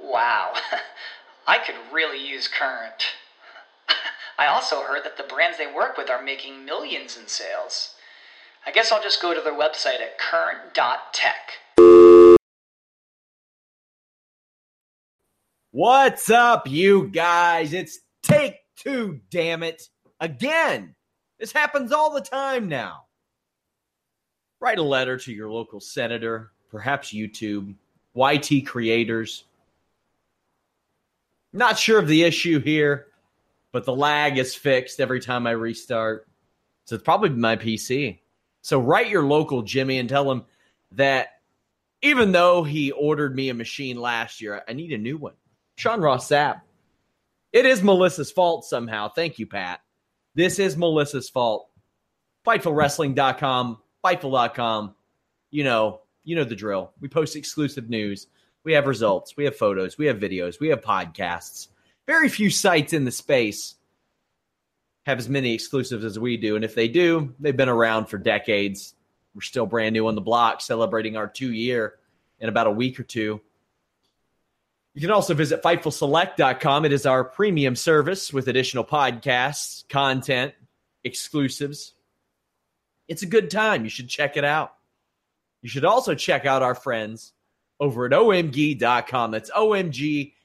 Wow, I could really use Current. I also heard that the brands they work with are making millions in sales. I guess I'll just go to their website at current.tech. What's up, you guys? It's Take Two, damn it. Again. This happens all the time now. Write a letter to your local senator, perhaps YouTube, YT creators. Not sure of the issue here, but the lag is fixed every time I restart. So it's probably my PC. So write your local Jimmy and tell him that even though he ordered me a machine last year, I need a new one. Sean Ross Sapp. It is Melissa's fault somehow. Thank you, Pat. This is Melissa's fault. FightfulWrestling.com, Fightful.com. You know, you know the drill. We post exclusive news. We have results. We have photos. We have videos. We have podcasts. Very few sites in the space have as many exclusives as we do. And if they do, they've been around for decades. We're still brand new on the block, celebrating our two year in about a week or two. You can also visit FightfulSelect.com. It is our premium service with additional podcasts, content, exclusives. It's a good time. You should check it out. You should also check out our friends over at omg.com. That's omghee.com.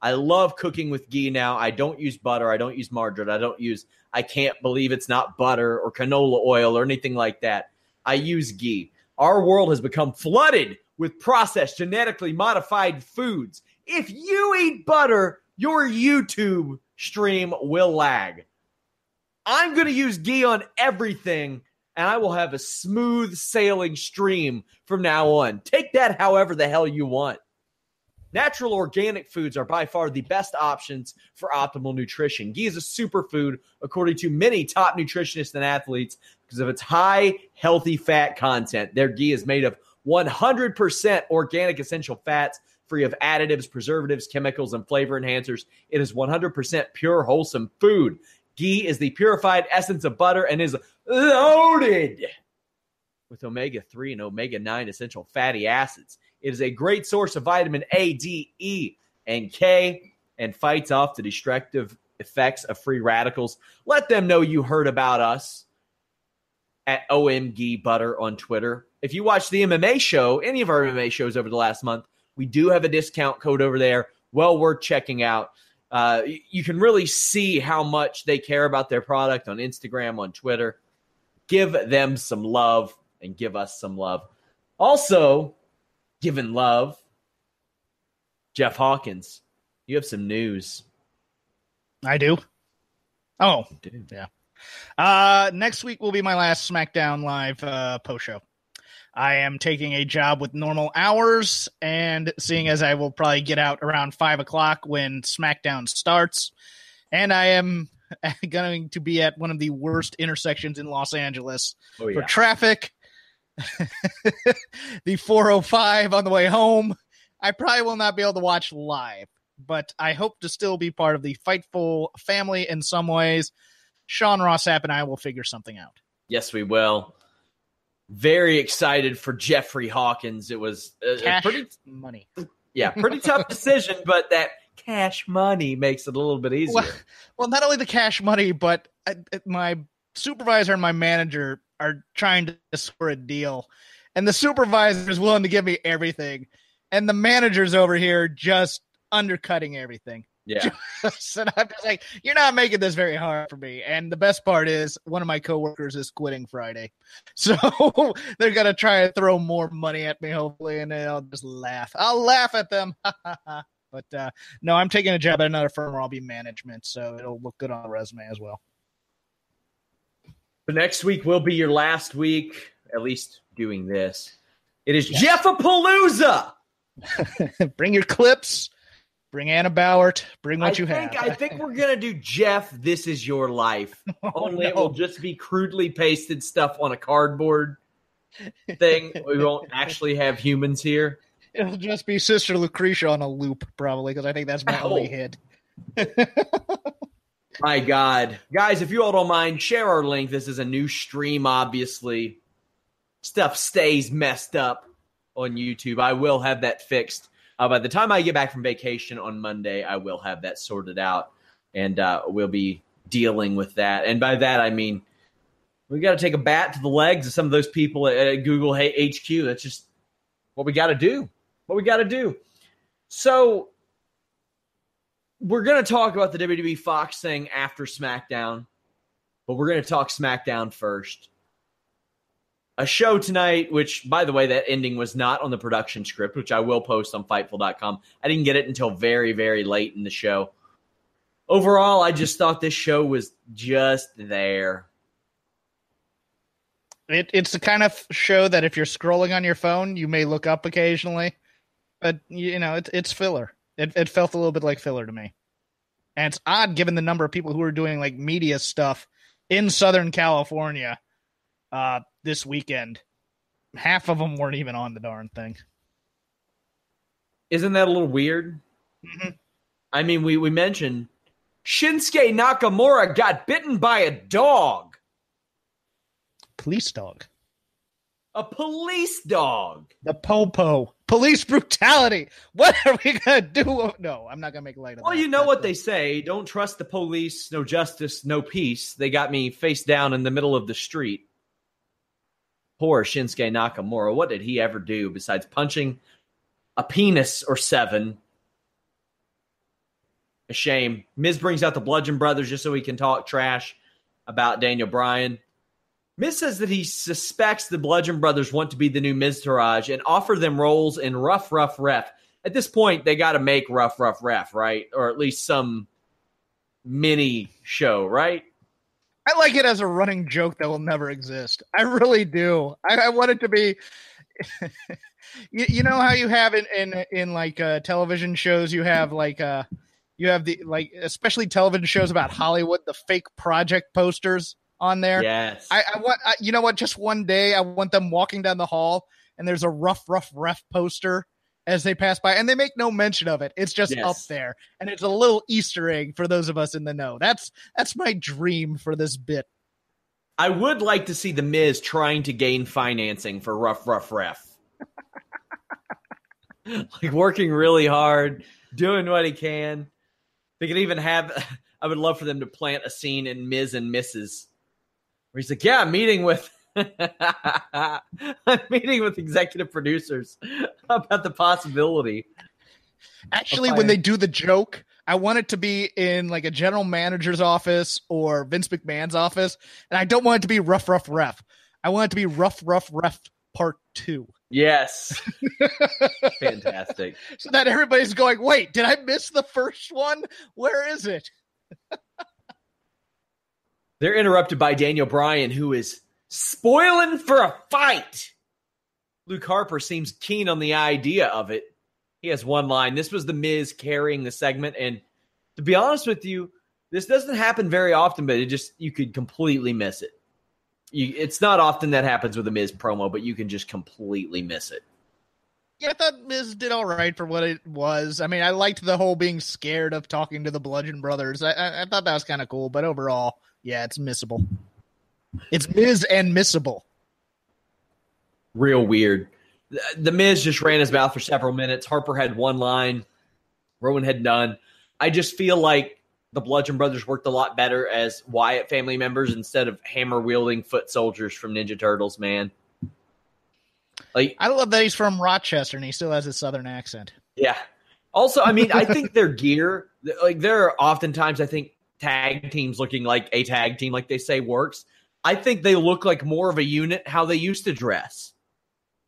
I love cooking with ghee now. I don't use butter. I don't use margarine. I don't use, I can't believe it's not butter or canola oil or anything like that. I use ghee. Our world has become flooded with processed, genetically modified foods. If you eat butter, your YouTube stream will lag. I'm going to use ghee on everything, and I will have a smooth sailing stream from now on. Take that however the hell you want. Natural organic foods are by far the best options for optimal nutrition. Ghee is a superfood, according to many top nutritionists and athletes, because of its high, healthy fat content. Their ghee is made of 100% organic essential fats, free of additives, preservatives, chemicals, and flavor enhancers. It is 100% pure, wholesome food. Ghee is the purified essence of butter and is loaded with omega 3 and omega 9 essential fatty acids. It is a great source of vitamin A, D, E, and K and fights off the destructive effects of free radicals. Let them know you heard about us at OMG Butter on Twitter. If you watch the MMA show, any of our MMA shows over the last month, we do have a discount code over there. Well worth checking out. Uh, you can really see how much they care about their product on Instagram, on Twitter. Give them some love and give us some love. Also, giving love, Jeff Hawkins, you have some news. I do. Oh, do. yeah. Uh, next week will be my last SmackDown Live uh, post show. I am taking a job with normal hours, and seeing as I will probably get out around five o'clock when SmackDown starts, and I am going to be at one of the worst intersections in Los Angeles Oh, for traffic. the 405 on the way home, I probably will not be able to watch live, but I hope to still be part of the Fightful family in some ways. Sean Ross Sapp and I will figure something out. Yes, we will. Very excited for Jeffrey Hawkins. It was a, Cash a pretty, money. yeah, pretty tough decision, but that cash money makes it a little bit easier. Well, well, not only the cash money, but uh, my supervisor and my manager are trying to score a deal, and the supervisor is willing to give me everything, and the manager's over here just undercutting everything. yeah, so I'm just like, you're not making this very hard for me. And the best part is, one of my coworkers is quitting Friday, so they're gonna try to throw more money at me, hopefully, and I'll just laugh. I'll laugh at them. But uh, no, I'm taking a job at another firm where I'll be management, so it'll look good on the resume as well. the next week will be your last week, at least doing this. It is Jeffapalooza. bring your clips. Bring Anna Bauert. Bring what I you think, have. I think we're gonna do Jeff. This is your life. Only it will just be crudely pasted stuff on a cardboard thing. we won't actually have humans here. It'll just be Sister Lucretia on a loop, probably, because I think that's my only hit. My God, guys, if you all don't mind, share our link. This is a new stream. Obviously, stuff stays messed up on YouTube. I will have that fixed uh, by the time I get back from vacation on Monday. I will have that sorted out, and uh, we'll be dealing with that. And by that, I mean we got to take a bat to the legs of some of those people at, at Google HQ. That's just what we got to do. What we got to do. So we're going to talk about the WWE Fox thing after SmackDown, but we're going to talk SmackDown first. A show tonight, which, by the way, that ending was not on the production script, which I will post on Fightful.com. I didn't get it until very, very late in the show. Overall, I just thought this show was just there. It, it's the kind of show that if you're scrolling on your phone, you may look up occasionally, but you know it, it's filler. It, it felt a little bit like filler to me, and it's odd given the number of people who are doing like media stuff in Southern California uh, this weekend. Half of them weren't even on the darn thing. Isn't that a little weird? Mhm. I mean, we, we mentioned Shinsuke Nakamura got bitten by a dog, Police dog, a police dog. the popo, police brutality. What are we gonna do? No, I'm not gonna make light of Well, that. you know That's what they say don't trust the police, no justice, no peace. They got me face down in the middle of the street. Poor Shinsuke Nakamura. What did he ever do besides punching a penis or seven? A shame. Miz brings out the Bludgeon Brothers just so he can talk trash about Daniel Bryan. Miz says that he suspects the Bludgeon Brothers want to be the new Miztourage and offer them roles in Rough Rough Ref. At this point, they got to make Rough Rough Ref, right? Or at least some mini show, right? I like it as a running joke that will never exist. I really do. I, I want it to be. you, you know how you have in in, in like uh, television shows, you have like uh, you have the like especially television shows about Hollywood, the fake project posters on there. Yes. I, I want I, you know what? Just one day, I want them walking down the hall, and there's a rough, rough ref poster as they pass by, and they make no mention of it. It's just Yes. up there, and it's a little Easter egg for those of us in the know. That's that's my dream for this bit. I would like to see the Miz trying to gain financing for Rough Rough Ref. like working really hard, doing what he can. They could even have. I would love for them to plant a scene in Miz and Mrs. Where he's like, "Yeah, I'm meeting with, I'm meeting with executive producers about the possibility." Actually, when they do the joke, I want it to be in like a general manager's office or Vince McMahon's office, and I don't want it to be rough, rough ref. I want it to be rough, rough ref part two, Yes, fantastic. so that everybody's going, "Wait, did I miss the first one? Where is it?" They're interrupted by Daniel Bryan, who is spoiling for a fight. Luke Harper seems keen on the idea of it. He has one line. This was the Miz carrying the segment, and to be honest with you, this doesn't happen very often, but it just you could completely miss it. You, it's not often that happens with a Miz promo, but you can just completely miss it. Yeah, I thought Miz did all right for what it was. I mean, I liked the whole being scared of talking to the Bludgeon Brothers. I, I, I thought that was kind of cool, but overall, yeah, it's missable. It's Miz and missable. Real weird. The, the Miz just ran his mouth for several minutes. Harper had one line. Rowan had none. I just feel like the Bludgeon Brothers worked a lot better as Wyatt family members instead of hammer wielding foot soldiers from Ninja Turtles, man. Like I love that he's from Rochester and he still has a southern accent. Yeah. Also, I mean, I think their gear, like there are oftentimes I think tag teams looking like a tag team, like they say works. I think they look like more of a unit how they used to dress.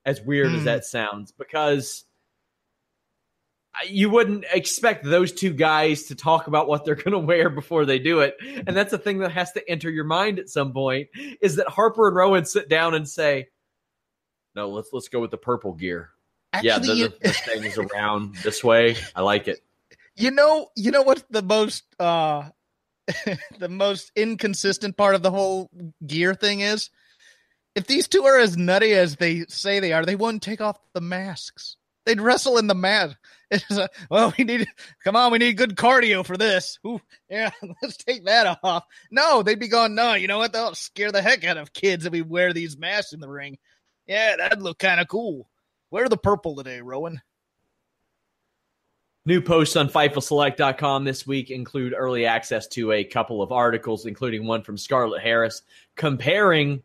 As weird mm. as hmm. that sounds, because you wouldn't expect those two guys to talk about what they're going to wear before they do it. And that's the thing that has to enter your mind at some point is that Harper and Rowan sit down and say, "No, let's let's go with the purple gear." Actually, yeah, the, you, the, the thing is around this way. I like it. You know, you know what the most uh the most inconsistent part of the whole gear thing is? If these two are as nutty as they say they are, they wouldn't take off the masks. They'd wrestle in the mat. It's a, well, we need come on, we need good cardio for this. Ooh, yeah, let's take that off. No, they'd be going, no, you know what? They'll scare the heck out of kids if we wear these masks in the ring. Yeah, that'd look kind of cool. Wear the purple today, Rowan. New posts on FightfulSelect.com this week include early access to a couple of articles, including one from Scarlett Harris comparing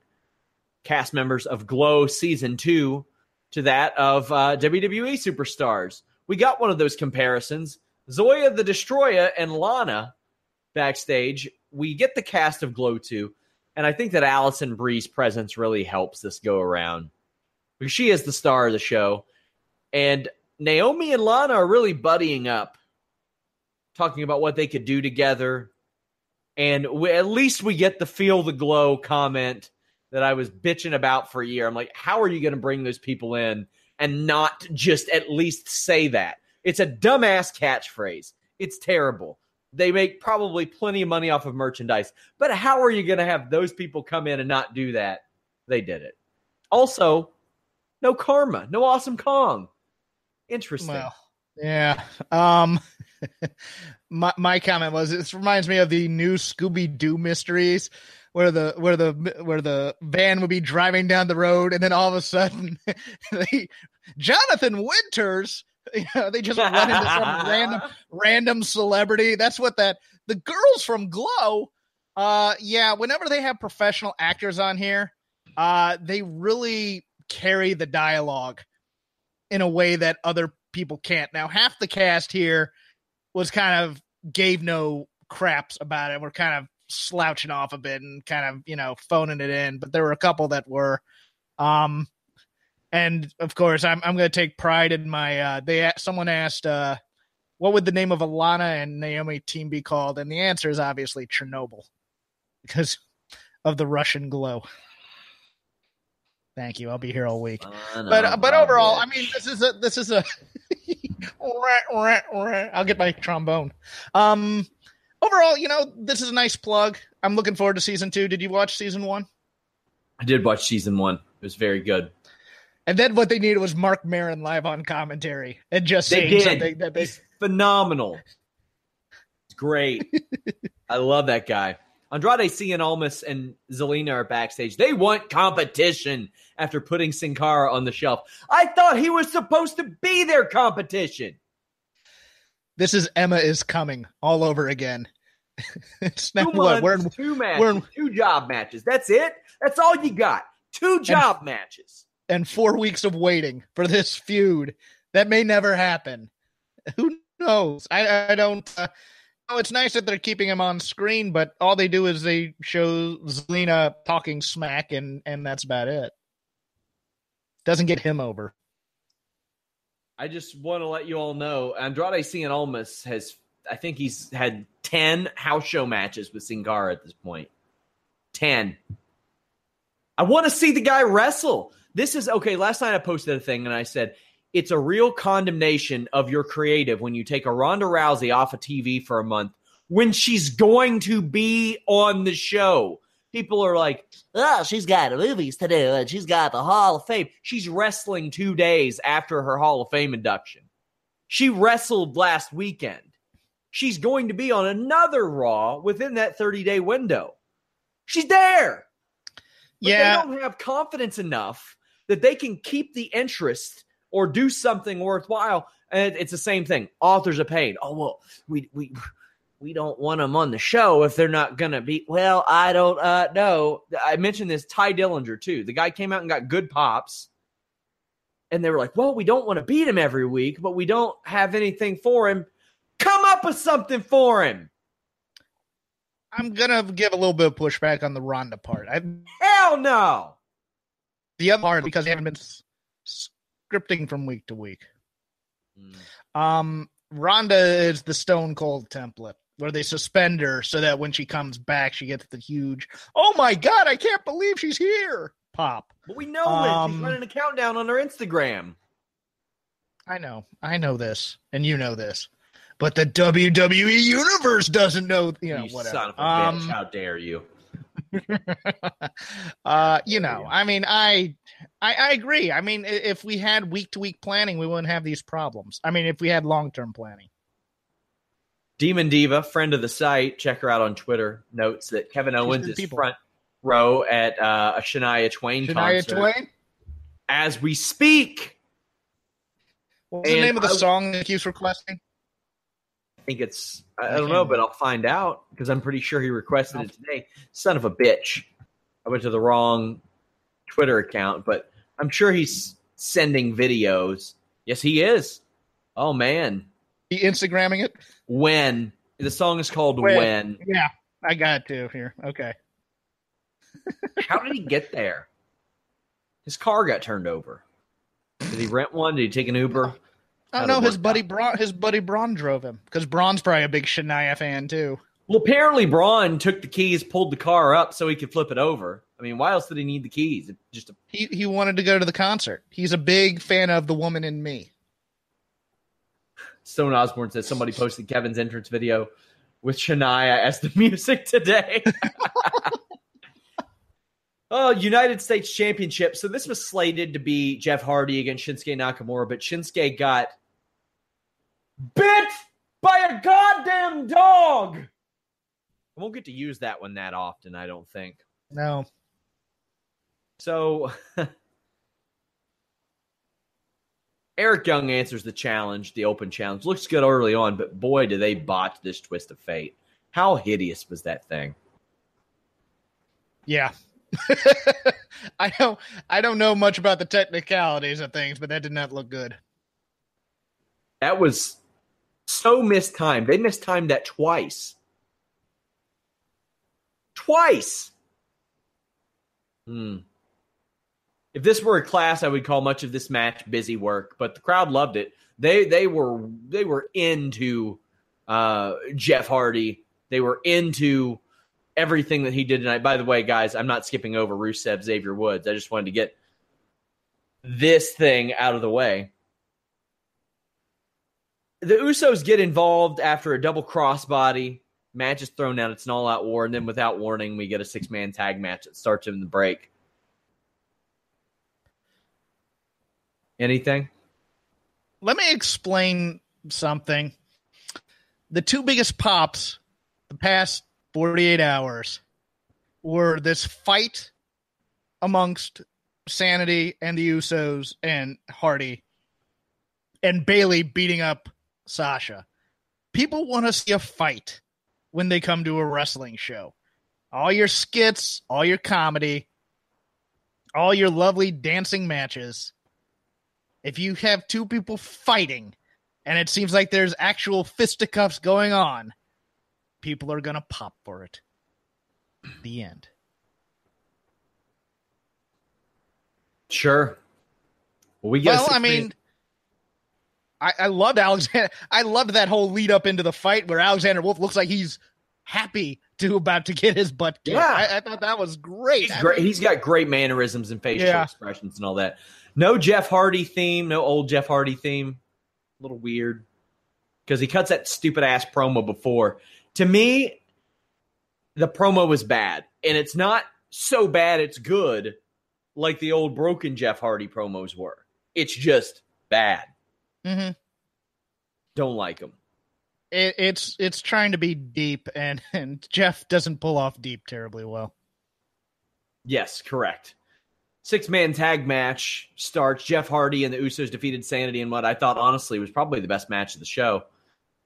cast members of Glow Season 2 to that of uh, WWE superstars. We got one of those comparisons. Zoya the Destroyer and Lana backstage. We get the cast of Glow 2, and I think that Alison Brie's presence really helps this go around because she is the star of the show. And Naomi and Lana are really buddying up, talking about what they could do together. And we, at least we get the feel the glow comment that I was bitching about for a year. I'm like, how are you going to bring those people in and not just at least say that? It's a dumbass catchphrase. It's terrible. They make probably plenty of money off of merchandise, but how are you going to have those people come in and not do that? They did it. Also, no karma, no awesome Kong. Interesting. Well, yeah. Um my my comment was this reminds me of the new Scooby Doo mysteries where the where the where the van would be driving down the road and then all of a sudden they, Jonathan Winters you know, they just run into some random random celebrity. That's what that the girls from Glow uh yeah, whenever they have professional actors on here, uh they really carry the dialogue in a way that other people can't. Now, half the cast here was kind of gave no craps about it. We're kind of slouching off a bit and kind of you know phoning it in but there were a couple that were um and of course i'm i'm going to take pride in my uh they someone asked uh what would the name of alana and naomi team be called and the answer is obviously chernobyl because of the russian glow thank you i'll be here all week but but overall i mean this is a this is a i'll get my trombone um overall, you know, this is a nice plug. I'm looking forward to season two. Did you watch season one? I did watch season one. It was very good. And then what they needed was Marc Maron live on commentary and just they saying did. something that they He's phenomenal. It's great. I love that guy. Andrade Cien Almas and Zelina are backstage. They want competition after putting Sin Cara on the shelf. I thought he was supposed to be their competition. This is Emma is coming all over again. it's now two what? We're in, two matches, we're in, two job matches. That's it. That's all you got. Two job and, matches and four weeks of waiting for this feud that may never happen. Who knows? I, I don't. Uh, oh, it's nice that they're keeping him on screen, but all they do is they show Zelina talking smack, and and that's about it. Doesn't get him over. I just want to let you all know Andrade Cien Almas has, I think he's had 10 house show matches with Sin Cara at this point. 10. I want to see the guy wrestle. This is okay. Last night I posted a thing and I said, it's a real condemnation of your creative when you take a Ronda Rousey off of TV for a month when she's going to be on the show. People are like, oh, she's got movies to do and she's got the Hall of Fame. She's wrestling two days after her Hall of Fame induction. She wrestled last weekend. She's going to be on another Raw within that 30 day window. She's there. But yeah, they don't have confidence enough that they can keep the interest or do something worthwhile. And it's the same thing. Authors of pain. Oh well, we we we don't want them on the show if they're not gonna be. Well, I don't uh, know. I mentioned this Tye Dillinger too. The guy came out and got good pops, and they were like, "Well, we don't want to beat him every week, but we don't have anything for him. Come up with something for him." I'm gonna give a little bit of pushback on the Ronda part. I, Hell no. the other part because they haven't been scripting from week to week. Um, Ronda is the Stone Cold template where they suspend her so that when she comes back, she gets the huge "Oh my god, I can't believe she's here!" pop. But we know it. She's Um, running a countdown on her Instagram. I know, I know this, and you know this, but the WWE universe doesn't know. You know, you whatever. son of a um, bitch! How dare you? uh, you know, I mean, I, I, I agree. I mean, if we had week to week planning, we wouldn't have these problems. I mean, if we had long term planning. Demon Diva, friend of the site, check her out on Twitter. Notes that Kevin Owens is people. front row at uh, a Shania Twain Shania concert Twain. as we speak. What's was the name of the I- song that he was requesting? I think it's I I don't know, but. I'll find out because I'm pretty sure he requested it today. Son of a bitch! I went to the wrong Twitter account, but I'm sure he's sending videos. Yes, he is. Oh man, He Instagramming it? when the song is called When. when. Yeah, I got it too here. Okay. How did he get there? His car got turned over. Did he rent one? Did he take an Uber? I don't know. His buddy out? Braun, his buddy Braun drove him because Braun's probably a big Shania fan too. Well, apparently Braun took the keys, pulled the car up so he could flip it over. I mean, why else did he need the keys? It just a, He he wanted to go to the concert. He's a big fan of The Woman in Me. Stone Osborne says somebody posted Kevin's entrance video with Shania as the music today. oh, United States Championship. So this was slated to be Jeff Hardy against Shinsuke Nakamura, but Shinsuke got bit by a goddamn dog. I won't get to use that one that often, I don't think. No, So Eric Young answers the challenge, the open challenge. Looks good early on, but boy, do they botch this twist of fate. How hideous was that thing? yeah. I don't I don't know much about the technicalities of things, but that did not look good. That was so mistimed. They mistimed that twice. Twice. Hmm. If this were a class, I would call much of this match busy work, but the crowd loved it. They they were they were into uh, Jeff Hardy. They were into everything that he did tonight. By the way, guys, I'm not skipping over Rusev Xavier Woods. I just wanted to get this thing out of the way the Usos get involved after a double crossbody. Match is thrown out. It's an all out war. And then without warning, we get a six man tag match that starts in the break. Anything? Let me explain something. The two biggest pops the past 48 hours were this fight amongst Sanity and the Usos and Hardy and Bayley beating up Sasha. People want to see a fight when they come to a wrestling show. All your skits, all your comedy, all your lovely dancing matches. If you have two people fighting and it seems like there's actual fisticuffs going on, people are going to pop for it. The end. Sure. Well, we Well, I mean, I, I loved Alexander. I loved that whole lead up into the fight where Alexander Wolfe looks like he's happy to about to get his butt kicked. Yeah. I, I thought that was great. he's great. He's got great mannerisms and facial Yeah. expressions and all that. No Jeff Hardy theme, no old Jeff Hardy theme. A little weird because he cuts that stupid ass promo before. To me, the promo was bad, and it's not so bad it's good, like the old broken Jeff Hardy promos were. It's just bad. Mm-hmm. Don't like them. It, it's it's trying to be deep, and and Jeff doesn't pull off deep terribly well. Yes, correct. Six man tag match starts. Jeff Hardy and the Usos defeated Sanity in what I thought honestly was probably the best match of the show.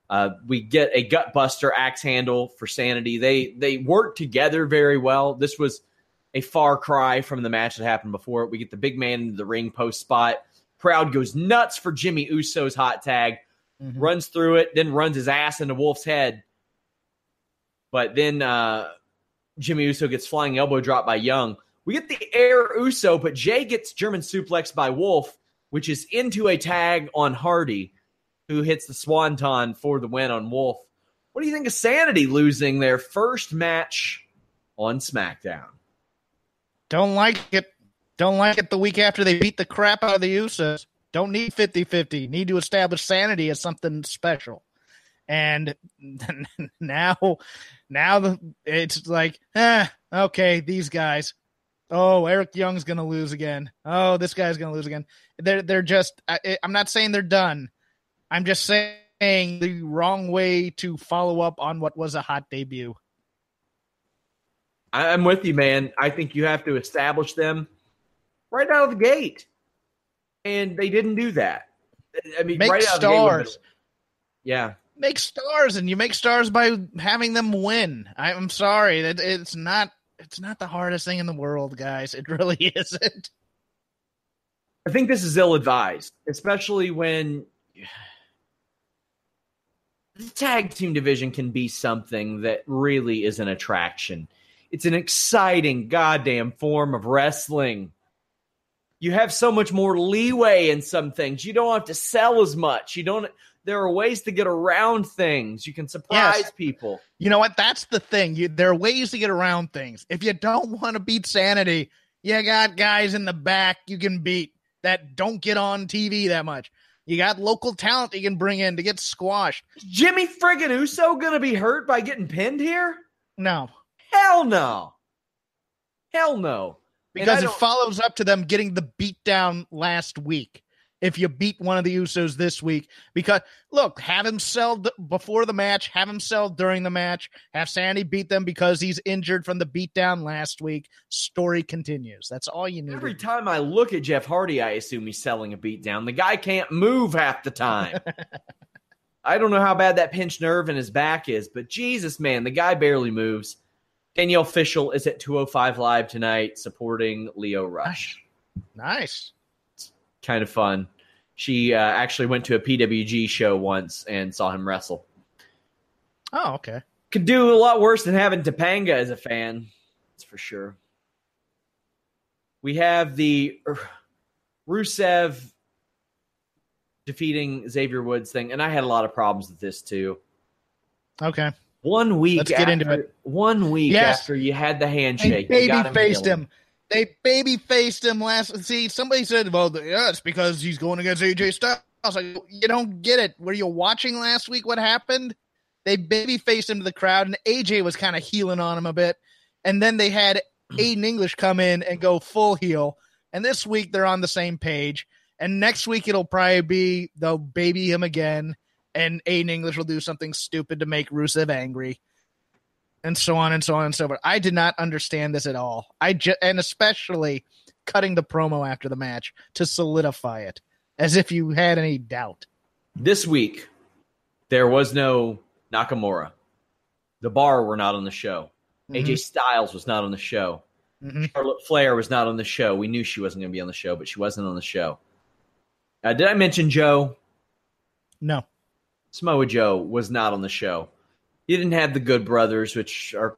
Uh, we get a gutbuster axe handle for Sanity. They they work together very well. This was a far cry from the match that happened before. We get the big man into the ring post spot. Crowd goes nuts for Jimmy Uso's hot tag. Mhm. Runs through it, then runs his ass into Wolfe's head. But then uh, Jimmy Uso gets flying elbow drop by Young. We get the air Uso, but Jay gets German suplex by Wolfe, which is into a tag on Hardy, who hits the swanton for the win on Wolfe. What do you think of Sanity losing their first match on SmackDown? Don't like it. Don't like it the week after they beat the crap out of the Usos. Don't need 50 50. Need to establish sanity as something special. And now, now it's like, eh, okay, these guys. Oh, Eric Young's to lose again. Oh, this guy's to lose again. They're, they're just, I, I'm not saying they're done. I'm just saying the wrong way to follow up on what was a hot debut. I'm with you, man. I think you have to establish them right out of the gate. And they didn't do that. I mean, Make right out of the gate. stars. Yeah. make stars and you make stars by having them win i'm sorry that it's not it's not the hardest thing in the world guys it really isn't I think this is ill advised, especially when the tag team division can be something that really is an attraction. It's an exciting goddamn form of wrestling. You have so much more leeway in some things. You don't have to sell as much. You don't there are ways to get around things. You can surprise Yes. people. you know what that's the thing you, there are ways to get around things if you don't want to beat sanity you got guys in the back you can beat that don't get on tv that much you got local talent you can bring in to get squashed Is Jimmy friggin' Uso gonna be hurt by getting pinned here? no Hell no. Hell no. Because it follows up to them getting the beat down last week. If you beat one of the Usos this week, because look, have him sell d- before the match, have him sell during the match, have Sandy beat them because he's injured from the beatdown last week. Story continues. That's all you need. Every time I look at Jeff Hardy, I assume he's selling a beatdown. The guy can't move half the time. I don't know how bad that pinched nerve in his back is, but Jesus, man, the guy barely moves. Danielle Fishel is at 205 Live tonight supporting Lio Rush. Nice. It's Kind of fun. She uh, actually went to a PWG show once and saw him wrestle. Oh, okay. Could do a lot worse than having Topanga as a fan. That's for sure. We have the uh, Rusev defeating Xavier Woods thing, and I had a lot of problems with this too. Okay. One week, Let's get after, into it. One week Yes. after you had the They handshake, you baby got him faced healing. him. They baby faced him last. See, somebody said, "Well, yeah, it's because he's going against AJ Styles." I was like, "You don't get it. Were you watching last week? What happened? They baby faced him to the crowd, and AJ was kind of healing on him a bit, and then they had hmm. Aiden English come in and go full heel. And this week they're on the same page, and next week it'll probably be they'll baby him again, and Aiden English will do something stupid to make Rusev angry." and so on and so on and so forth. I did not understand this at all. I just and especially cutting the promo after the match to solidify it, as if you had any doubt. This week, there was no Nakamura. The Bar were not on the show. AJ Styles was not on the show. Mhm. Charlotte Flair was not on the show. We knew she wasn't going to be on the show, but she wasn't on the show. Uh, did I mention Joe? No, Samoa Joe was not on the show. You didn't have the Good Brothers, which are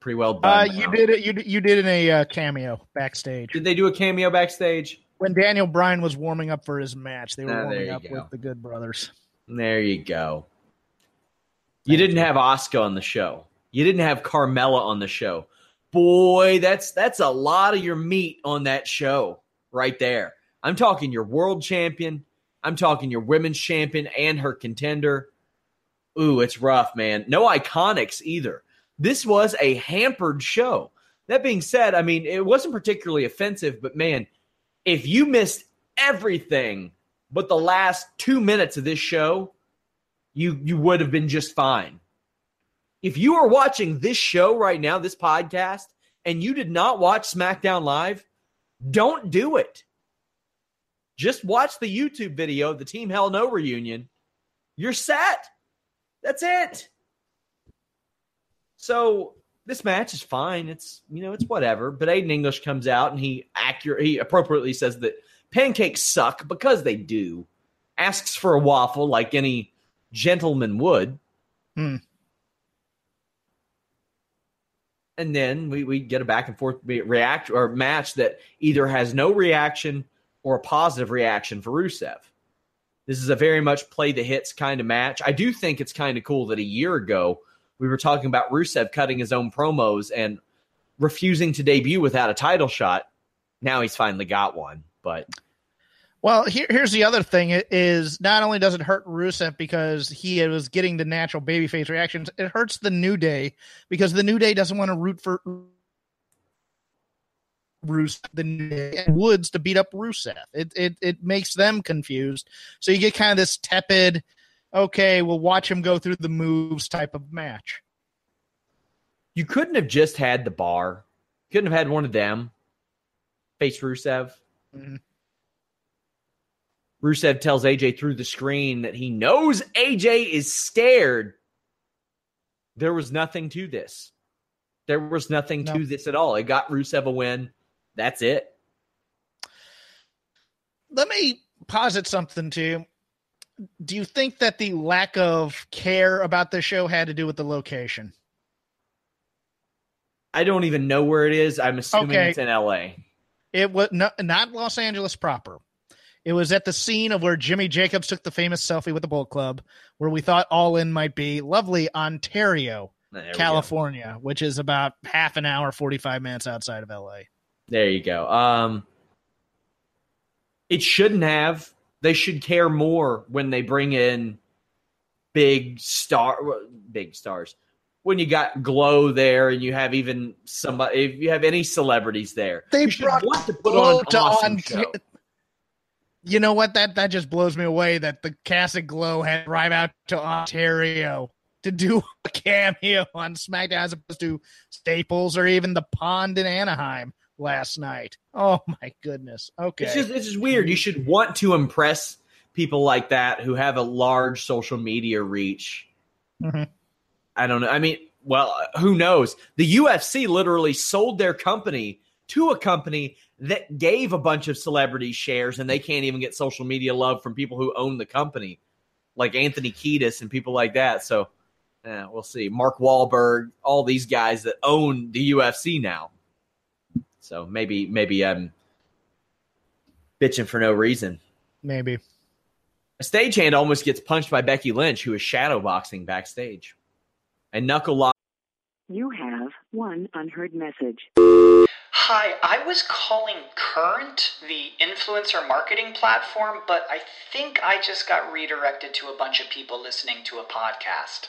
pretty well uh, you did it. You you did in a uh, cameo backstage Did they do a cameo backstage? when Daniel Bryan was warming up for his match. They were Ah, warming up go. with the Good Brothers. There you go. You didn't have Oscar on the show. You didn't have Carmella on the show. Boy, that's that's a lot of your meat on that show right there. I'm talking your world champion. I'm talking your women's champion and her contender. Ooh, it's rough, man. No iconics either. This was a hampered show. That being said, I mean, it wasn't particularly offensive, but man, if you missed everything but the last two minutes of this show, you you would have been just fine. If you are watching this show right now, this podcast, and you did not watch SmackDown Live, don't do it. Just watch the YouTube video of the Team Hell No reunion. You're set. That's it. So this match is fine. It's you know it's whatever. But Aiden English comes out and he accurate he appropriately says that pancakes suck because they do. Asks for a waffle like any gentleman would. Hmm. And then we, we get a back and forth react or match that either has no reaction or a positive reaction for Rusev. This is a very much play the hits kind of match. I do think it's kind of cool that a year ago we were talking about Rusev cutting his own promos and refusing to debut without a title shot. Now he's finally got one, but well, here, here's the other thing: it is not only does it hurt Rusev because he was getting the natural babyface reactions, it hurts the New Day because the New Day doesn't want to root for Rusev, the New Day and Woods to beat up Rusev. It it it makes them confused. So you get kind of this tepid, okay, we'll watch him go through the moves type of match. You couldn't have just had the bar. Couldn't have had one of them face Rusev. Mm-hmm. Rusev tells AJ through the screen that he knows AJ is scared. There was nothing to this. There was nothing no. to this at all. It got Rusev a win. That's it. Let me posit something to you. Do you think that the lack of care about the show had to do with the location? I don't even know where it is. I'm assuming okay. it's in LA. It was not, not Los Angeles proper. It was at the scene of where Jimmy Jacobs took the famous selfie with the Bullet Club, where we thought All In might be. Lovely Ontario, California, which is about half an hour, 45 minutes outside of LA. There you go. Um, it shouldn't have. They should care more when they bring in big star, big stars. When you got Glow there, and you have even somebody, if you have any celebrities there, they brought want to put on to awesome on, you know what? That that just blows me away that the cast of Glow had to drive out to Ontario to do a cameo on SmackDown as opposed to Staples or even the Pond in Anaheim last night. Oh my goodness. Okay. It's just it's just weird. You should want to impress people like that who have a large social media reach. Mm-hmm. I don't know. I mean, well, who knows? The UFC literally sold their company to a company that gave a bunch of celebrities shares and they can't even get social media love from people who own the company, like Anthony Kiedis and people like that. So, yeah, we'll see. Mark Wahlberg, all these guys that own the UFC now. So maybe maybe I'm bitching for no reason. Maybe. A stagehand almost gets punched by Becky Lynch, who is shadowboxing backstage. And knuckle lock. You have one unheard message. Hi, I was calling Current, the influencer marketing platform, but I think I just got redirected to a bunch of people listening to a podcast.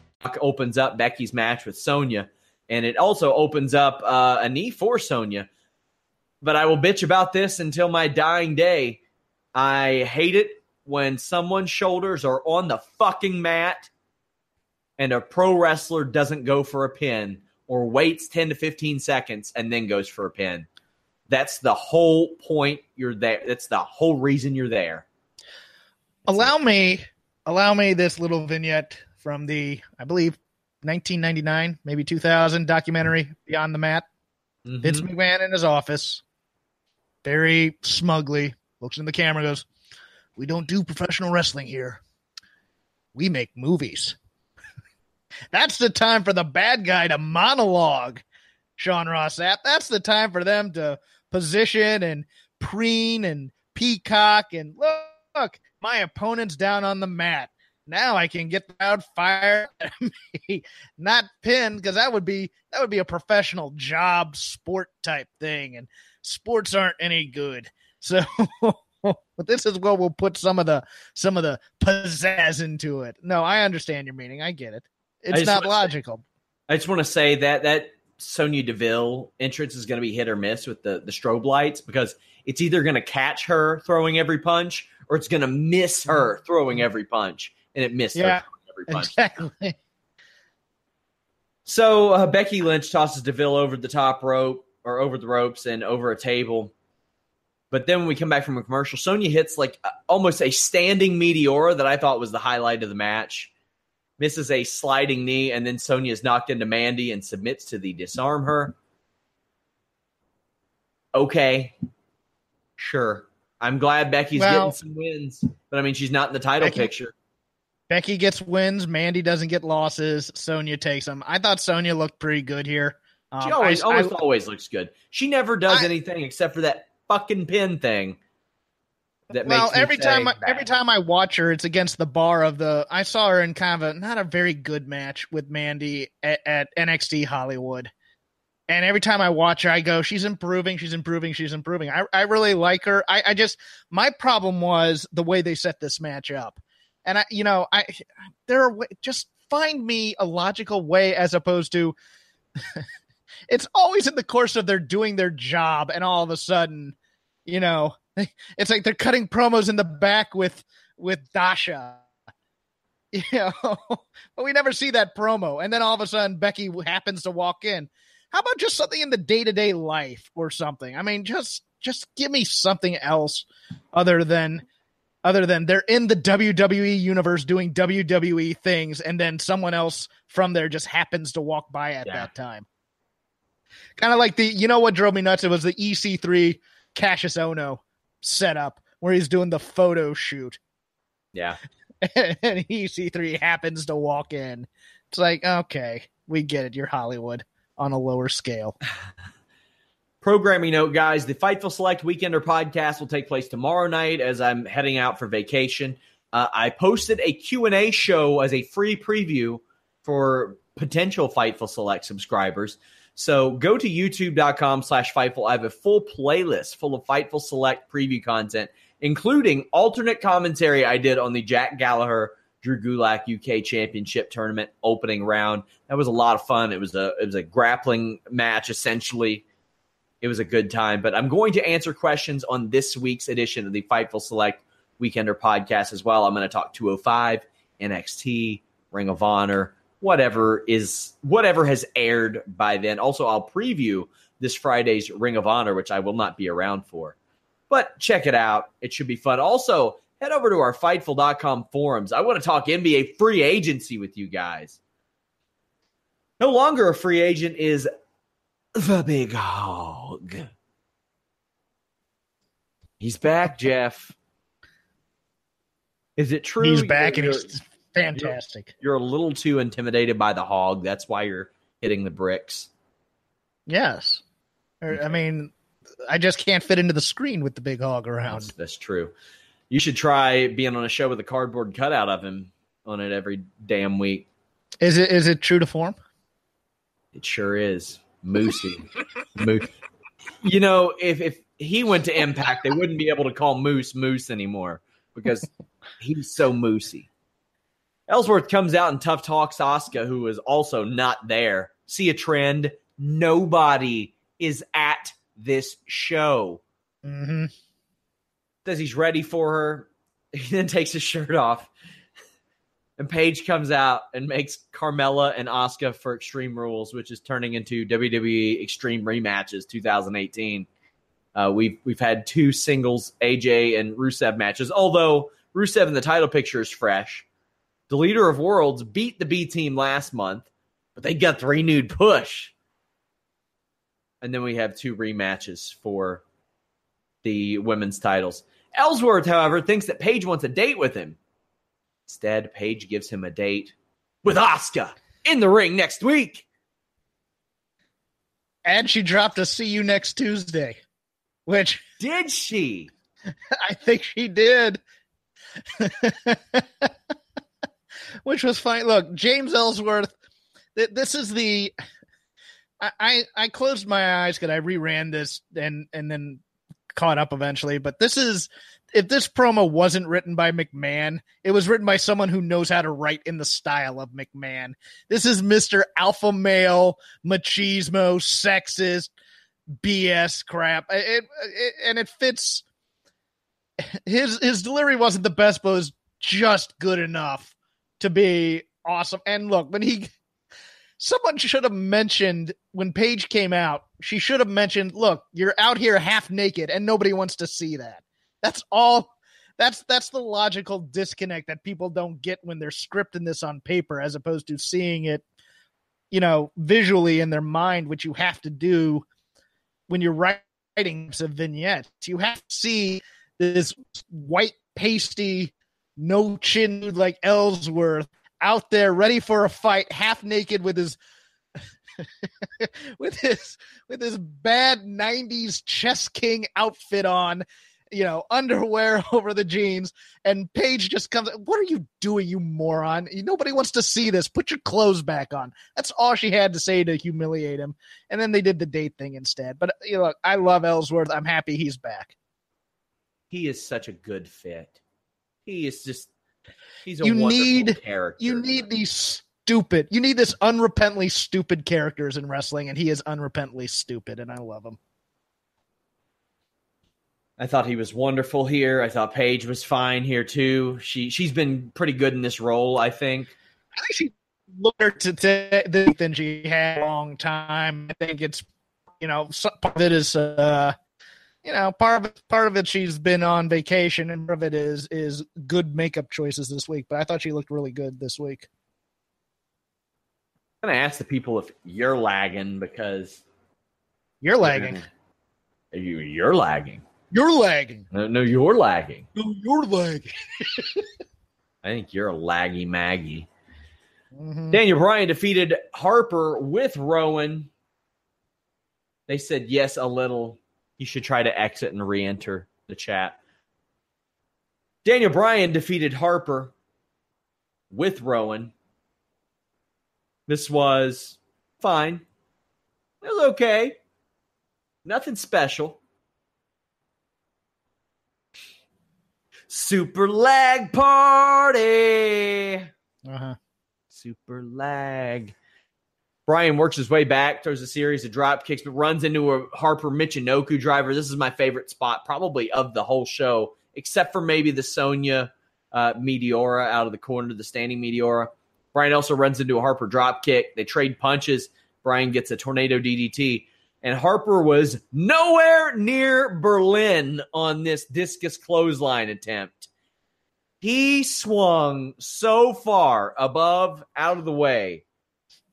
Opens up Becky's match with Sonya, and it also opens up uh, a knee for Sonya. But I will bitch about this until my dying day. I hate it when someone's shoulders are on the fucking mat and a pro wrestler doesn't go for a pin or waits 10 to 15 seconds and then goes for a pin. That's the whole point you're there. That's the whole reason you're there. Allow me, allow me this little vignette from the, I believe, 1999, maybe 2000 documentary Beyond the Mat. Mhm. Vince McMahon in his office, very smugly looks in the camera, goes, "We don't do professional wrestling here. We make movies." That's the time for the bad guy to monologue, Sean Ross Sapp. That's the time for them to position and preen and peacock and look, my opponent's down on the mat. Now I can get the crowd fired at me, not pinned because that would be that would be a professional job sport type thing, and sports aren't any good. So, but this is where we'll put some of the some of the pizzazz into it. No, I understand your meaning. I get it. It's not wanna say- logical. I just want to say that that Sonya Deville entrance is going to be hit or miss with the the strobe lights because it's either going to catch her throwing every punch or it's going to miss her throwing every punch, and it missed Yeah, every punch. Exactly. So uh, Becky Lynch tosses Deville over the top rope or over the ropes and over a table. But then when we come back from a commercial, Sonya hits like uh, almost a standing meteora that I thought was the highlight of the match. Misses a sliding knee, and then Sonya is knocked into Mandy and submits to the disarm her. Okay, sure. I'm glad Becky's Well- getting some wins, but I mean she's not in the title Becky- picture. Becky gets wins. Mandy doesn't get losses. Sonya takes them. I thought Sonya looked pretty good here. Um, She always, I- I- always looks good. She never does I- anything except for that fucking pin thing. That well, makes every time I, every time I watch her, it's against the bar of the. I saw her in kind of a not a very good match with Mandy at, at NXT Hollywood, and every time I watch her, I go, "She's improving, she's improving, she's improving." I I really like her. I I just my problem was the way they set this match up, and I you know I there are just find me a logical way as opposed to. it's always in the course of their doing their job, and all of a sudden, you know, it's like they're cutting promos in the back with with Dasha. You know, but we never see that promo, and then all of a sudden Becky happens to walk in. How about just something in the day to day life or something? I mean, just just give me something else other than other than they're in the WWE universe doing WWE things, and then someone else from there just happens to walk by at Yeah. that time. Kind of like the, you know what drove me nuts? It was the EC3 Cassius Ohno setup where he's doing the photo shoot, Yeah, and EC3 happens to walk in. It's like, okay, we get it. You're Hollywood on a lower scale. Programming note, guys, the Fightful Select Weekender podcast will take place tomorrow night as I'm heading out for vacation. Uh, I posted a Q&A show as a free preview for potential Fightful Select subscribers. So go to youtube.com slash Fightful. I have a full playlist full of Fightful Select preview content, including alternate commentary I did on the Jack Gallagher Drew Gulak UK Championship Tournament opening round. That was a lot of fun. It was a it was a grappling match essentially it was a good time. But I'm going to answer questions on this week's edition of the Fightful Select Weekender podcast as well. I'm going to talk 205, NXT, Ring of Honor, whatever is whatever has aired by then. Also, I'll preview this Friday's Ring of Honor, which I will not be around for. But check it out. It should be fun. Also, head over to our Fightful.com forums. I want to talk NBA free agency with you guys. No longer a free agent is the big hog. He's back, Jeff. Is it true? He's back and you're, he's fantastic. you're a little too intimidated by the hog. That's why you're hitting the bricks. Yes. Er, okay. I mean, I just can't fit into the screen with the big hog around. That's, that's true. You should try being on a show with a cardboard cutout of him on it every damn week. Is it is it true to form? It sure is. Moosey. Moose. You know, if if he went to Impact, they wouldn't be able to call Moose Moose anymore because he's so moosey. Ellsworth comes out and tough talks Asuka, who is also not there. See a trend? Nobody is at this show. Mm-hmm. Says he's ready for her. He then takes his shirt off. And Paige comes out and makes Carmella and Asuka for Extreme Rules, which is turning into WWE Extreme Rematches 2018. Uh, we've we've had two singles AJ and Rusev matches, although Rusev in the title picture is fresh. The leader of worlds beat the B team last month, but they got the renewed push. And then we have two rematches for the women's titles. Ellsworth, however, thinks that Paige wants a date with him. Instead, Paige gives him a date with Asuka in the ring next week. And she dropped a see you next Tuesday, which did she? I think she did. which was fine. Look, James Ellsworth, th- this is the I, I, I closed my eyes because I reran this and and then caught up eventually. But this is if this promo wasn't written by McMahon, it was written by someone who knows how to write in the style of McMahon. This is Mr. Alpha Male, machismo, sexist, BS crap. It, it, and it fits his his delivery wasn't the best, but was just good enough to be awesome. And look, when he someone should have mentioned when Paige came out, she should have mentioned, look, you're out here half naked and nobody wants to see that. That's all that's that's the logical disconnect that people don't get when they're scripting this on paper as opposed to seeing it, you know, visually in their mind, which you have to do when you're writing some vignettes. You have to see this white pasty, no chin like Ellsworth out there ready for a fight, half naked with his with his with his bad 90s chess king outfit on you know underwear over the jeans and Paige just comes what are you doing you moron? Nobody wants to see this. Put your clothes back on. That's all she had to say to humiliate him. And then they did the date thing instead. But you know I love Ellsworth. I'm happy he's back. He is such a good fit. He is just He's a you need character. You need these stupid. You need this unrepentantly stupid characters in wrestling, and he is unrepentantly stupid, and I love him. I thought he was wonderful here. I thought Paige was fine here too. She she's been pretty good in this role. I think. I think she looked to t- than she had a long time. I think it's you know part of it is uh you know, part of it, part of it she's been on vacation, and part of it is is good makeup choices this week. But I thought she looked really good this week. I'm gonna ask the people if you're lagging because you're lagging. You you're lagging. You're lagging. No, no, you're lagging. No, you're lagging. I think you're a laggy Maggie. Mm-hmm. Daniel Bryan defeated Harper with Rowan. They said yes a little you should try to exit and re enter the chat. Daniel Bryan defeated Harper with Rowan. This was fine. It was okay. Nothing special. Super lag party. Uh-huh. Super lag. Bryan works his way back, throws a series of drop kicks, but runs into a Harper Michinoku driver. This is my favorite spot, probably of the whole show, except for maybe the Sonya uh, Meteora out of the corner, the standing Meteora. Bryan also runs into a Harper drop kick. They trade punches. Bryan gets a tornado DDT. And Harper was nowhere near Berlin on this discus clothesline attempt. He swung so far above, out of the way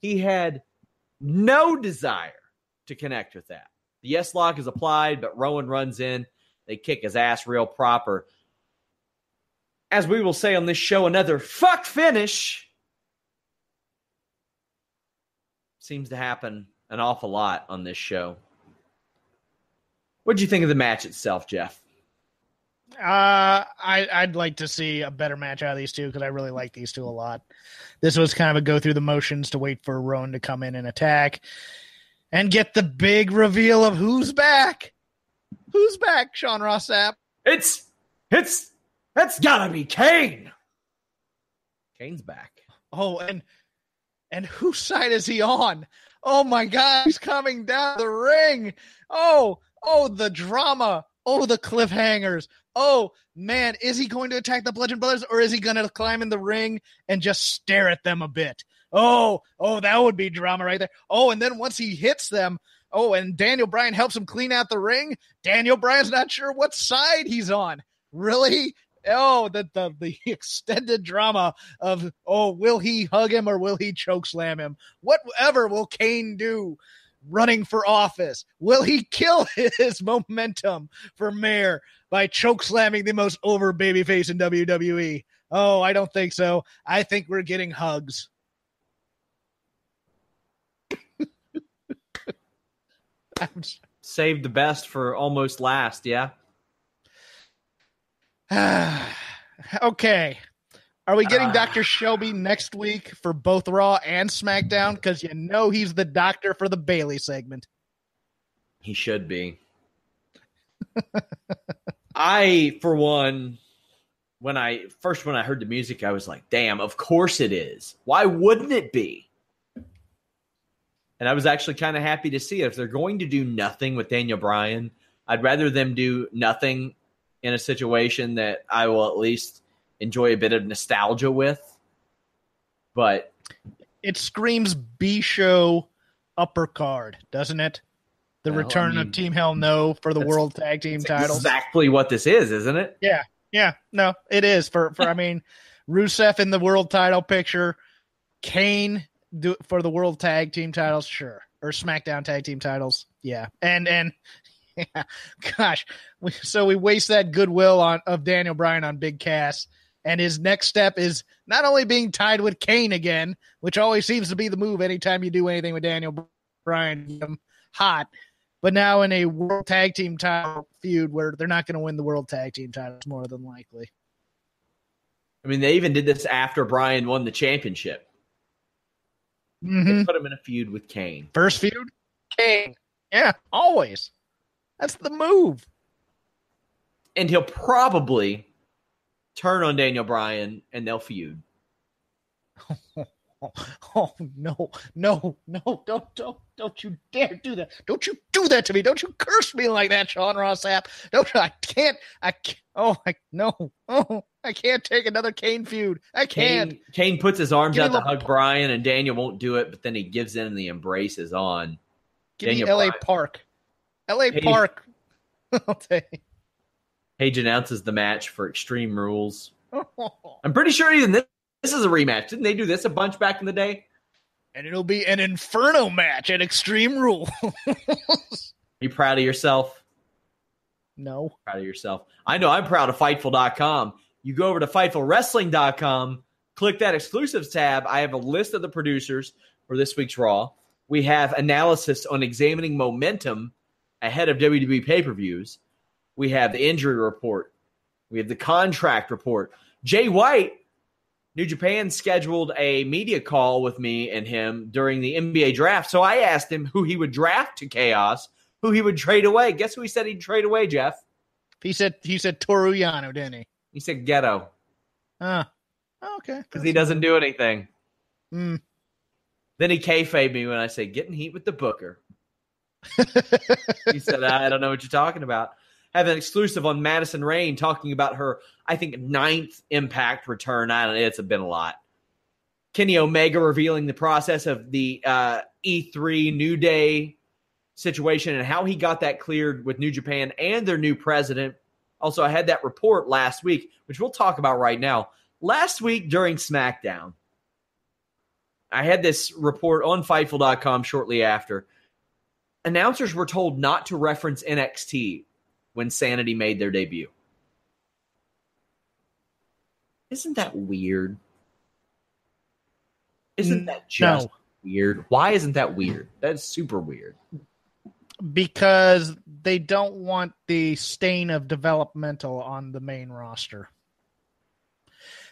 he had no desire to connect with that. The yes lock is applied, but Rowan runs in. They kick his ass real proper. As we will say on this show, another fuck finish seems to happen an awful lot on this show. What did you think of the match itself, Jeff? Uh, I I'd like to see a better match out of these two because I really like these two a lot. This was kind of a go through the motions to wait for Rowan to come in and attack, and get the big reveal of who's back. Who's back, Sean Ross Sapp? It's it's it's gotta be Kane. Kane's back. Oh, and and whose side is he on? Oh my God, he's coming down the ring. Oh, oh, the drama Oh, the cliffhangers. Oh, man, is he going to attack the Bludgeon Brothers or is he going to climb in the ring and just stare at them a bit? Oh, oh, that would be drama right there. Oh, and then once he hits them, oh, and Daniel Bryan helps him clean out the ring. Daniel Bryan's not sure what side he's on. Really? Oh, the, the the extended drama of oh, will he hug him or will he choke slam him? Whatever will Kane do? Running for office, will he kill his momentum for mayor by choke slamming the most over babyface in WWE? Oh, I don't think so. I think we're getting hugs. Saved the best for almost last, yeah. okay. Are we getting Uh. Dr. Shelby next week for both Raw and SmackDown? Because you know he's the doctor for the Bayley segment. He should be. I, for one, when I first when I heard the music, I was like, "Damn, of course it is. Why wouldn't it be?" And I was actually kind of happy to see it. If they're going to do nothing with Daniel Bryan, I'd rather them do nothing in a situation that I will at least enjoy a bit of nostalgia with. But It screams B show upper card, doesn't it? The Well, I return mean, of Team Hell No for the World Tag Team it's titles. exactly what this is, isn't it? Yeah, yeah, no, it is for for I mean, Rusev in the world title picture, Kane do for the world tag team titles, sure, or SmackDown tag team titles, yeah, and and yeah, gosh, we, so we waste that goodwill on of Daniel Bryan on Big Cass, and his next step is not only being tied with Kane again, which always seems to be the move anytime you do anything with Daniel Bryan, him hot. But now in a world tag team title feud where they're not going to win the world tag team titles more than likely. I mean, they even did this after Bryan won the championship. Mm-hmm. They put him in a feud with Kane. First feud, Kane. Yeah, always. That's the move. And he'll probably turn on Daniel Bryan and they'll feud. Oh, oh, no, no, no! Don't, don't, don't you dare do that! Don't you do that to me! Don't you curse me like that, Sean Ross Sapp! Don't I can't! I can't, oh, I no! Oh, I can't take another Kane feud. I can't. Kane, Kane puts his arms Give out to hug Bryan and Daniel won't do it, but then he gives in and the embrace is on. Give Daniel me L.A. Bryan. Park. L.A. Hey. Park. Paige announces the match for Extreme Rules. I'm pretty sure even this, this is a rematch. Didn't they do this a bunch back in the day? and it'll be an Inferno match at Extreme Rules. Are you proud of yourself? no. proud of yourself. I know I'm proud of Fightful.com. You go over to FightfulWrestling.com, click that exclusives tab. I have a list of the producers for this week's Raw. We have analysis on examining momentum ahead of WWE pay per views. We have the injury report. We have the contract report. Jay White, New Japan scheduled a media call with me and him during the NBA draft. So I asked him who he would draft to Chaos, who he would trade away. Guess who he said he'd trade away, Jeff? He said he said Toru Yano, didn't he? He said Goto Huh. Okay. because he doesn't do anything. Hmm. Then he kayfabed me when I say getting heat with the Booker. He said, I don't know what you're talking about. Have an exclusive on Madison Rayne talking about her, I think, ninth impact return. I don't know. It's been a lot. Kenny Omega revealing the process of the uh, E3 New Day situation and how he got that cleared with New Japan and their new president. Also, I had that report last week, which we'll talk about right now. Last week during SmackDown, I had this report on Fightful.com shortly after. Announcers were told not to reference NXT when Sanity made their debut. Isn't that weird? Isn't mm, that just No. weird? Why isn't that weird? That's super weird. because they don't want the stain of developmental on the main roster.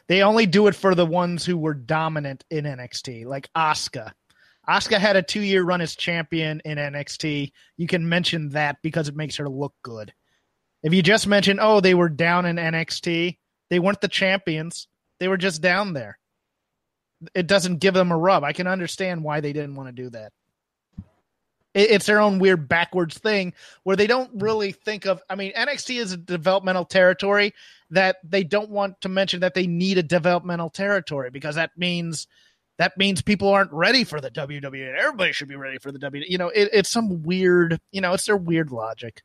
They only do it for the ones who were dominant in NXT, like Asuka. Asuka had a two year run as champion in NXT. You can mention that because it makes her look good. If you just mention, oh, they were down in NXT, they weren't the champions. They were just down there. It doesn't give them a rub. I can understand why they didn't want to do that. It's their own weird backwards thing where they don't really think of. I mean, NXT is a developmental territory that they don't want to mention that they need a developmental territory because that means that means people aren't ready for the WWE. Everybody should be ready for the WWE. You know, it, it's some weird. You know, it's their weird logic.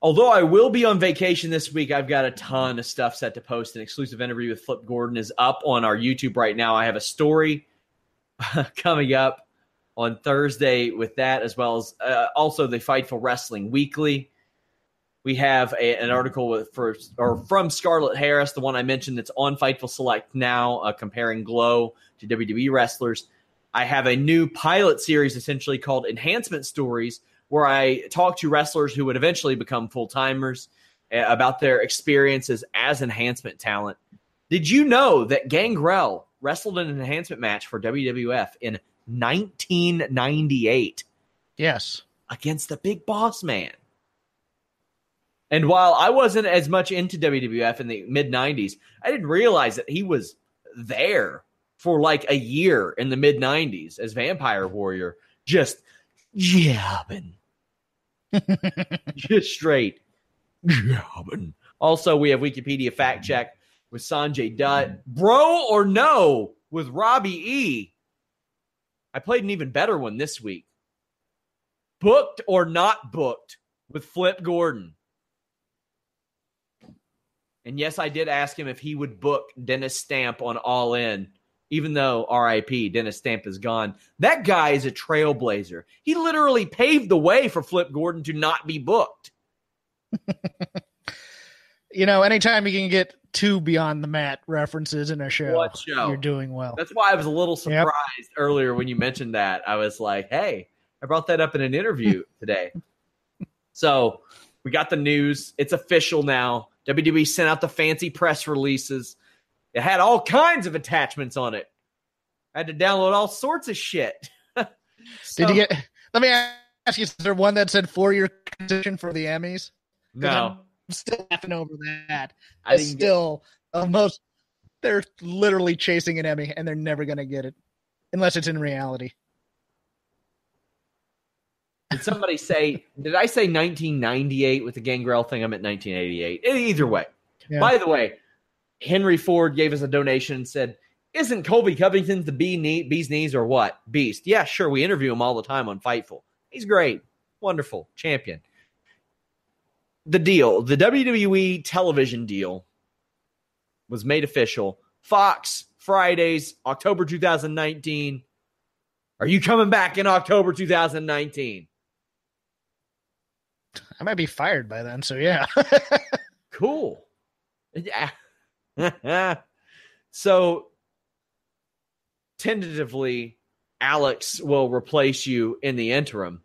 Although I will be on vacation this week, I've got a ton of stuff set to post. An exclusive interview with Flip Gordon is up on our YouTube right now. I have a story coming up on Thursday with that, as well as uh, also the Fightful Wrestling Weekly. We have a, an article with, for or from Scarlett Harris, the one I mentioned that's on Fightful Select now, uh, comparing Glow to WWE wrestlers. I have a new pilot series essentially called Enhancement Stories, where I talk to wrestlers who would eventually become full timers uh, about their experiences as enhancement talent. Did you know that Gangrel wrestled in an enhancement match for WWF in 1998 Yes. against the Big Boss Man? And while I wasn't as much into WWF in the mid 90s, I didn't realize that he was there for like a year in the mid 90s as Vampire Warrior, just jabbing. just straight jabbing. Also, we have Wikipedia fact check with Sanjay Dutt. Bro or no with Robbie E. I played an even better one this week. Booked or not booked with Flip Gordon. And yes, I did ask him if he would book Dennis Stamp on All In, even though RIP, Dennis Stamp is gone. That guy is a trailblazer. He literally paved the way for Flip Gordon to not be booked. You know, anytime you can get two beyond the mat references in a show, show? you're doing well. That's why I was a little surprised earlier when you mentioned that. I was like, hey, I brought that up in an interview today. So we got the news. It's official now. WWE sent out the fancy press releases. It had all kinds of attachments on it. I had to download all sorts of shit. Did you get? Let me ask you: Is there one that said four-year transition for the Emmys? No. I'm still laughing over that. I It's didn't get- still almost. They're literally chasing an Emmy, and they're never going to get it unless it's in reality. Did somebody say, did I say 1998 with the Gangrel thing? I'm at 1988. E- eh, Either way. Yeah. By the way, Henry Ford gave us a donation and said, Isn't Colby Covington the bee knee, bee's knees or what? Beast. Yeah, sure. We interview him all the time on Fightful. He's great. Wonderful. Champion. The deal, the WWE television deal was made official. Fox, Fridays, October 2019. Are you coming back in October 2019? I might be fired by then, so yeah. Cool. Yeah. so tentatively, Alex will replace you in the interim.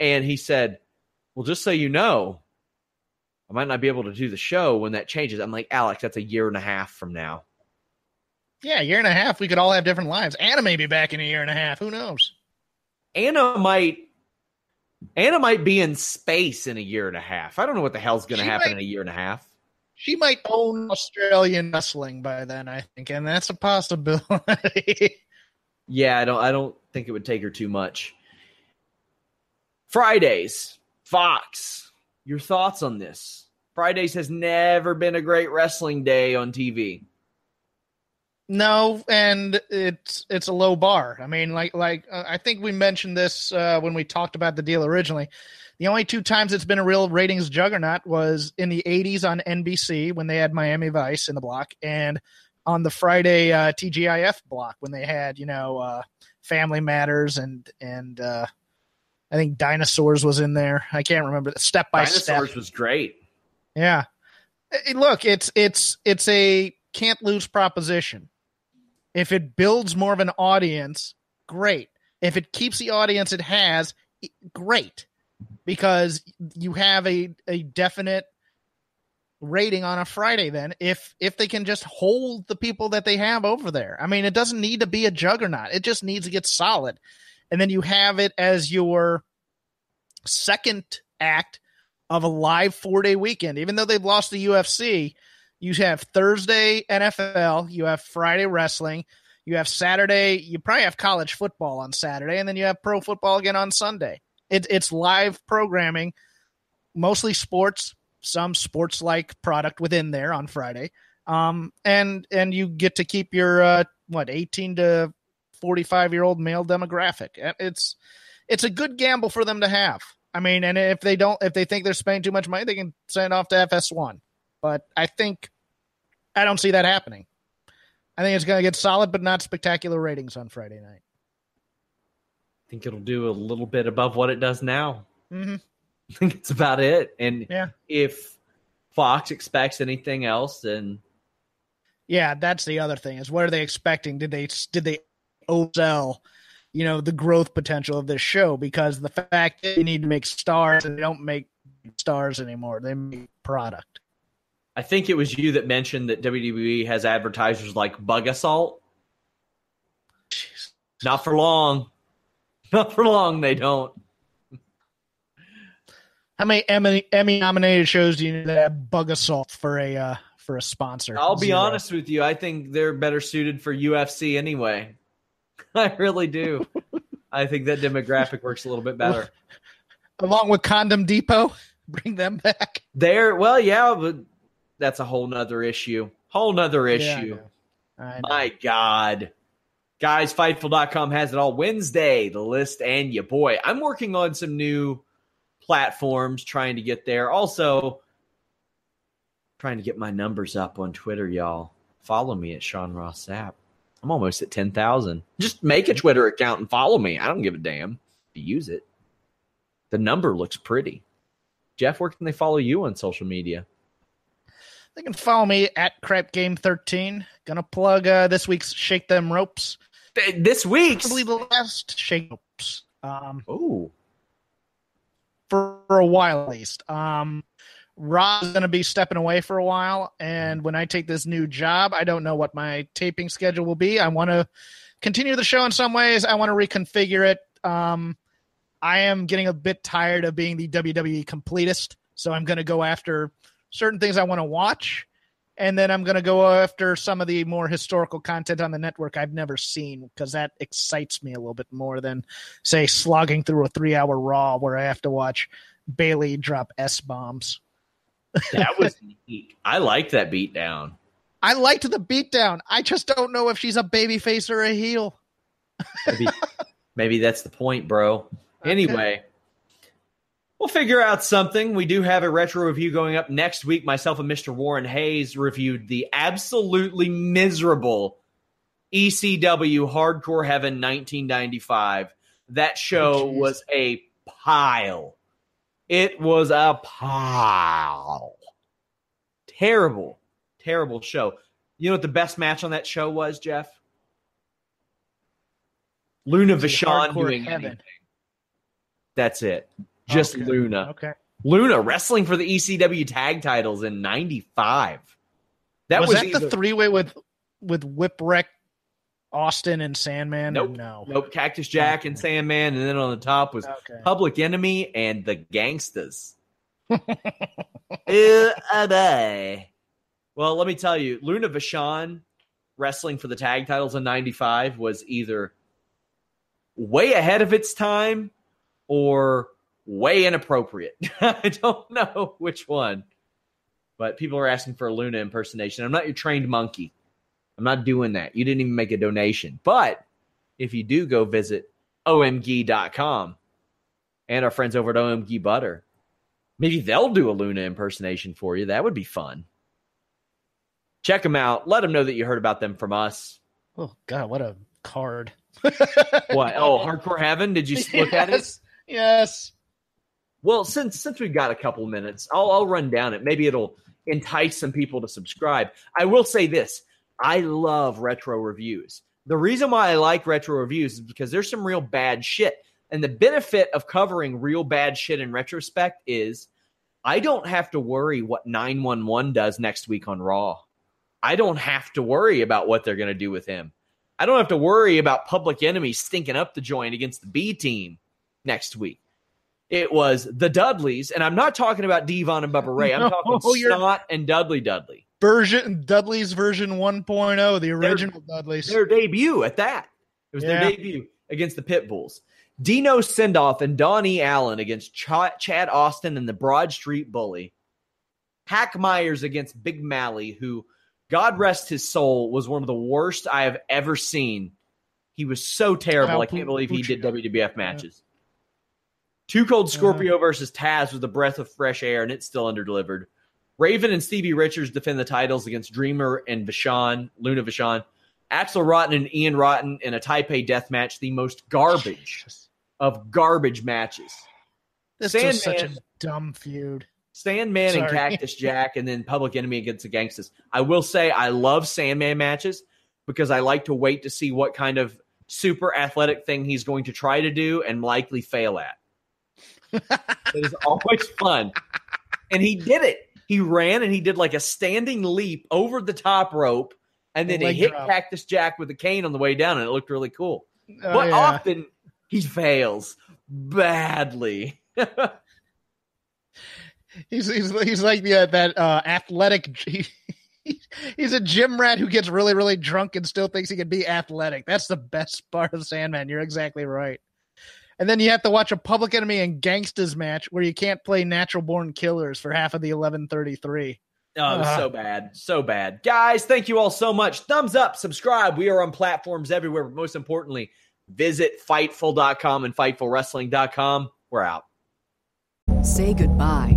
And he said, Well, just so you know, I might not be able to do the show when that changes. I'm like, Alex, that's a year and a half from now. yeah, a year and a half. We could all have different lives. Anna may be back in a year and a half. Who knows? Anna might Anna might be in space in a year and a half. I don't know what the hell's gonna happen might- in a year and a half. She might own Australian wrestling by then, I think, and that's a possibility. Yeah, I don't I don't think it would take her too much. Fridays, Fox. Your thoughts on this? Fridays has never been a great wrestling day on TV. No, and it's it's a low bar. I mean, like like uh, I think we mentioned this uh, when we talked about the deal originally. The only two times it's been a real ratings juggernaut was in the '80s on NBC when they had Miami Vice in the block, and on the Friday uh, TGIF block when they had you know uh, Family Matters and and uh, I think Dinosaurs was in there. I can't remember step by step. Dinosaurs was great. Yeah. Look, it's it's it's a can't lose proposition. If it builds more of an audience, great. If it keeps the audience it has, great. Because you have a a definite rating on a Friday then if if they can just hold the people that they have over there. I mean, it doesn't need to be a juggernaut. It just needs to get solid. And then you have it as your second act of a live four day weekend. Even though they've lost the UFC, you have Thursday NFL, you have Friday wrestling, You have Saturday. You probably have college football on Saturday, and then you have pro football again on Sunday. It, it's live programming, mostly sports, some sports like product within there on Friday. Um, and and you get to keep your uh, what eighteen to forty five year old male demographic. It's it's a good gamble for them to have. I mean, and if they don't, if they think they're spending too much money, they can send off to FS1. But I think I don't see that happening. I think it's going to get solid, but not spectacular ratings on Friday night. I think it'll do a little bit above what it does now. Mm-hmm. I think it's about it. And Yeah. if Fox expects anything else, then Yeah, that's the other thing is what are they expecting? Did they did they oversell, you know, the growth potential of this show? Because the fact that they need to make stars and they don't make stars anymore, they make product. I think it was you that mentioned that WWE has advertisers like Bug Assault. Not for long. Not for long, they don't. How many Emmy Emmy nominated shows do you need to have Bug Assault for a uh, for a sponsor? I'll be Zero. honest with you. I think they're better suited for UFC anyway. I really do. I think that demographic works a little bit better. Along with Condom Depot, bring them back. There, well, yeah, but that's a whole nother issue. Whole nother Yeah, I issue. know. I know. My God. Guys, Fightful.com has it all Wednesday, the list, and you. Boy, I'm working on some new platforms trying to get there. Also, trying to get my numbers up on Twitter, y'all. Follow me at Sean Ross Sapp. I'm almost at 10,000. Just make a Twitter account and follow me. I don't give a damn to use it. The number looks pretty. Jeff, where can they follow you on social media? They can follow me at Crap Game 13. Gonna plug uh, this week's Shake Them Ropes. This week's. Probably the last Shake Ropes. Um, Oh, for, for a while at least. Um, Rob's going to be stepping away for a while, and when I take this new job, I don't know what my taping schedule will be. I want to continue the show in some ways. I want to reconfigure it. Um, I am getting a bit tired of being the WWE completist, so I'm going to go after certain things I want to watch, and then I'm going to go after some of the more historical content on the network I've never seen because that excites me a little bit more than say slogging through a three hour raw where I have to watch Bayley drop S bombs. that was neat. I liked that beatdown. I liked the beatdown. I just don't know if she's a baby face or a heel. Maybe, maybe that's the point, bro. Anyway, we'll figure out something. We do have a retro review going up next week. Myself and Mr. Warren Hayes reviewed the absolutely miserable ECW Hardcore Heaven 1995. That show Oh, was a pile. It was a pile. Terrible, terrible show. You know what the best match on that show was, Jeff? Luna Vachon doing Heaven. anything. That's it. Oh, Just Okay. Luna. Okay. Luna wrestling for the ECW tag titles in '95. That was, was, that either- the three way with with Whipwreck, Austin, and Sandman? Nope. No. Nope, Cactus Jack and Sandman, and then on the top was Okay. Public Enemy and the. Ew, bye. Well, let me tell you, Luna Vachon wrestling for the tag titles in '95 was either way ahead of its time or way inappropriate. I don't know which one. But people are asking for a Luna impersonation. I'm not your trained monkey. I'm not doing that. You didn't even make a donation. But if you do go visit omg.com and our friends over at OMG Butter, maybe they'll do a Luna impersonation for you. That would be fun. Check them out. Let them know that you heard about them from us. Oh God, what a card! What? Oh, Hardcore Heaven? Did you look at it? Yes. Well, since since we've got a couple minutes, I'll I'll run down it. Maybe it'll entice some people to subscribe. I will say this: I love retro reviews. The reason why I like retro reviews is because there's some real bad shit, and the benefit of covering real bad shit in retrospect is I don't have to worry what nine one one does next week on Raw. I don't have to worry about what they're going to do with him. I don't have to worry about Public Enemy stinking up the joint against the B team next week. It was the Dudleys, and I'm not talking about Devon and Bubba Ray. I'm No, talking you're- Snot and Dudley Dudley. version Dudley's version 1.0, the original Dudley's. Their debut at that. It was Yeah. their debut against the Pit Bulls. Dino Sendoff and Donnie Allen against Ch- Chad Austin and the Broad Street Bully. Hack Myers against Big Mally, who, God rest his soul, was one of the worst I have ever seen. He was so terrible. I can't believe he did WWF matches. Too Cold Scorpio versus Taz was a breath of fresh air, and it's still underdelivered. Raven and Stevie Richards defend the titles against Dreamer and Vachon, Luna Vachon. Axel Rotten and Ian Rotten in a Taipei death match, the most garbage of garbage matches. This is such a Sandman- dumb feud. Sandman and Cactus Jack, and then Public Enemy against the Gangstas. I will say I love Sandman matches because I like to wait to see what kind of super athletic thing he's going to try to do and likely fail at. It is always fun. And he did it. He ran and he did like a standing leap over the top rope, and then he hit drop. Cactus Jack with a cane on the way down, and it looked really cool. Oh, but yeah. often he fails badly. He's he's he's like the uh, that uh, athletic. He, he's a gym rat who gets really really drunk and still thinks he can be athletic. That's the best part of Sandman. You're exactly right. And then you have to watch a Public Enemy and Gangstas match where you can't play Natural Born Killers for half of the 1133. Oh, it was Ah. so bad. So bad. Guys, thank you all so much. Thumbs up, subscribe. We are on platforms everywhere, but most importantly, visit Fightful.com and FightfulWrestling.com. We're out. Say goodbye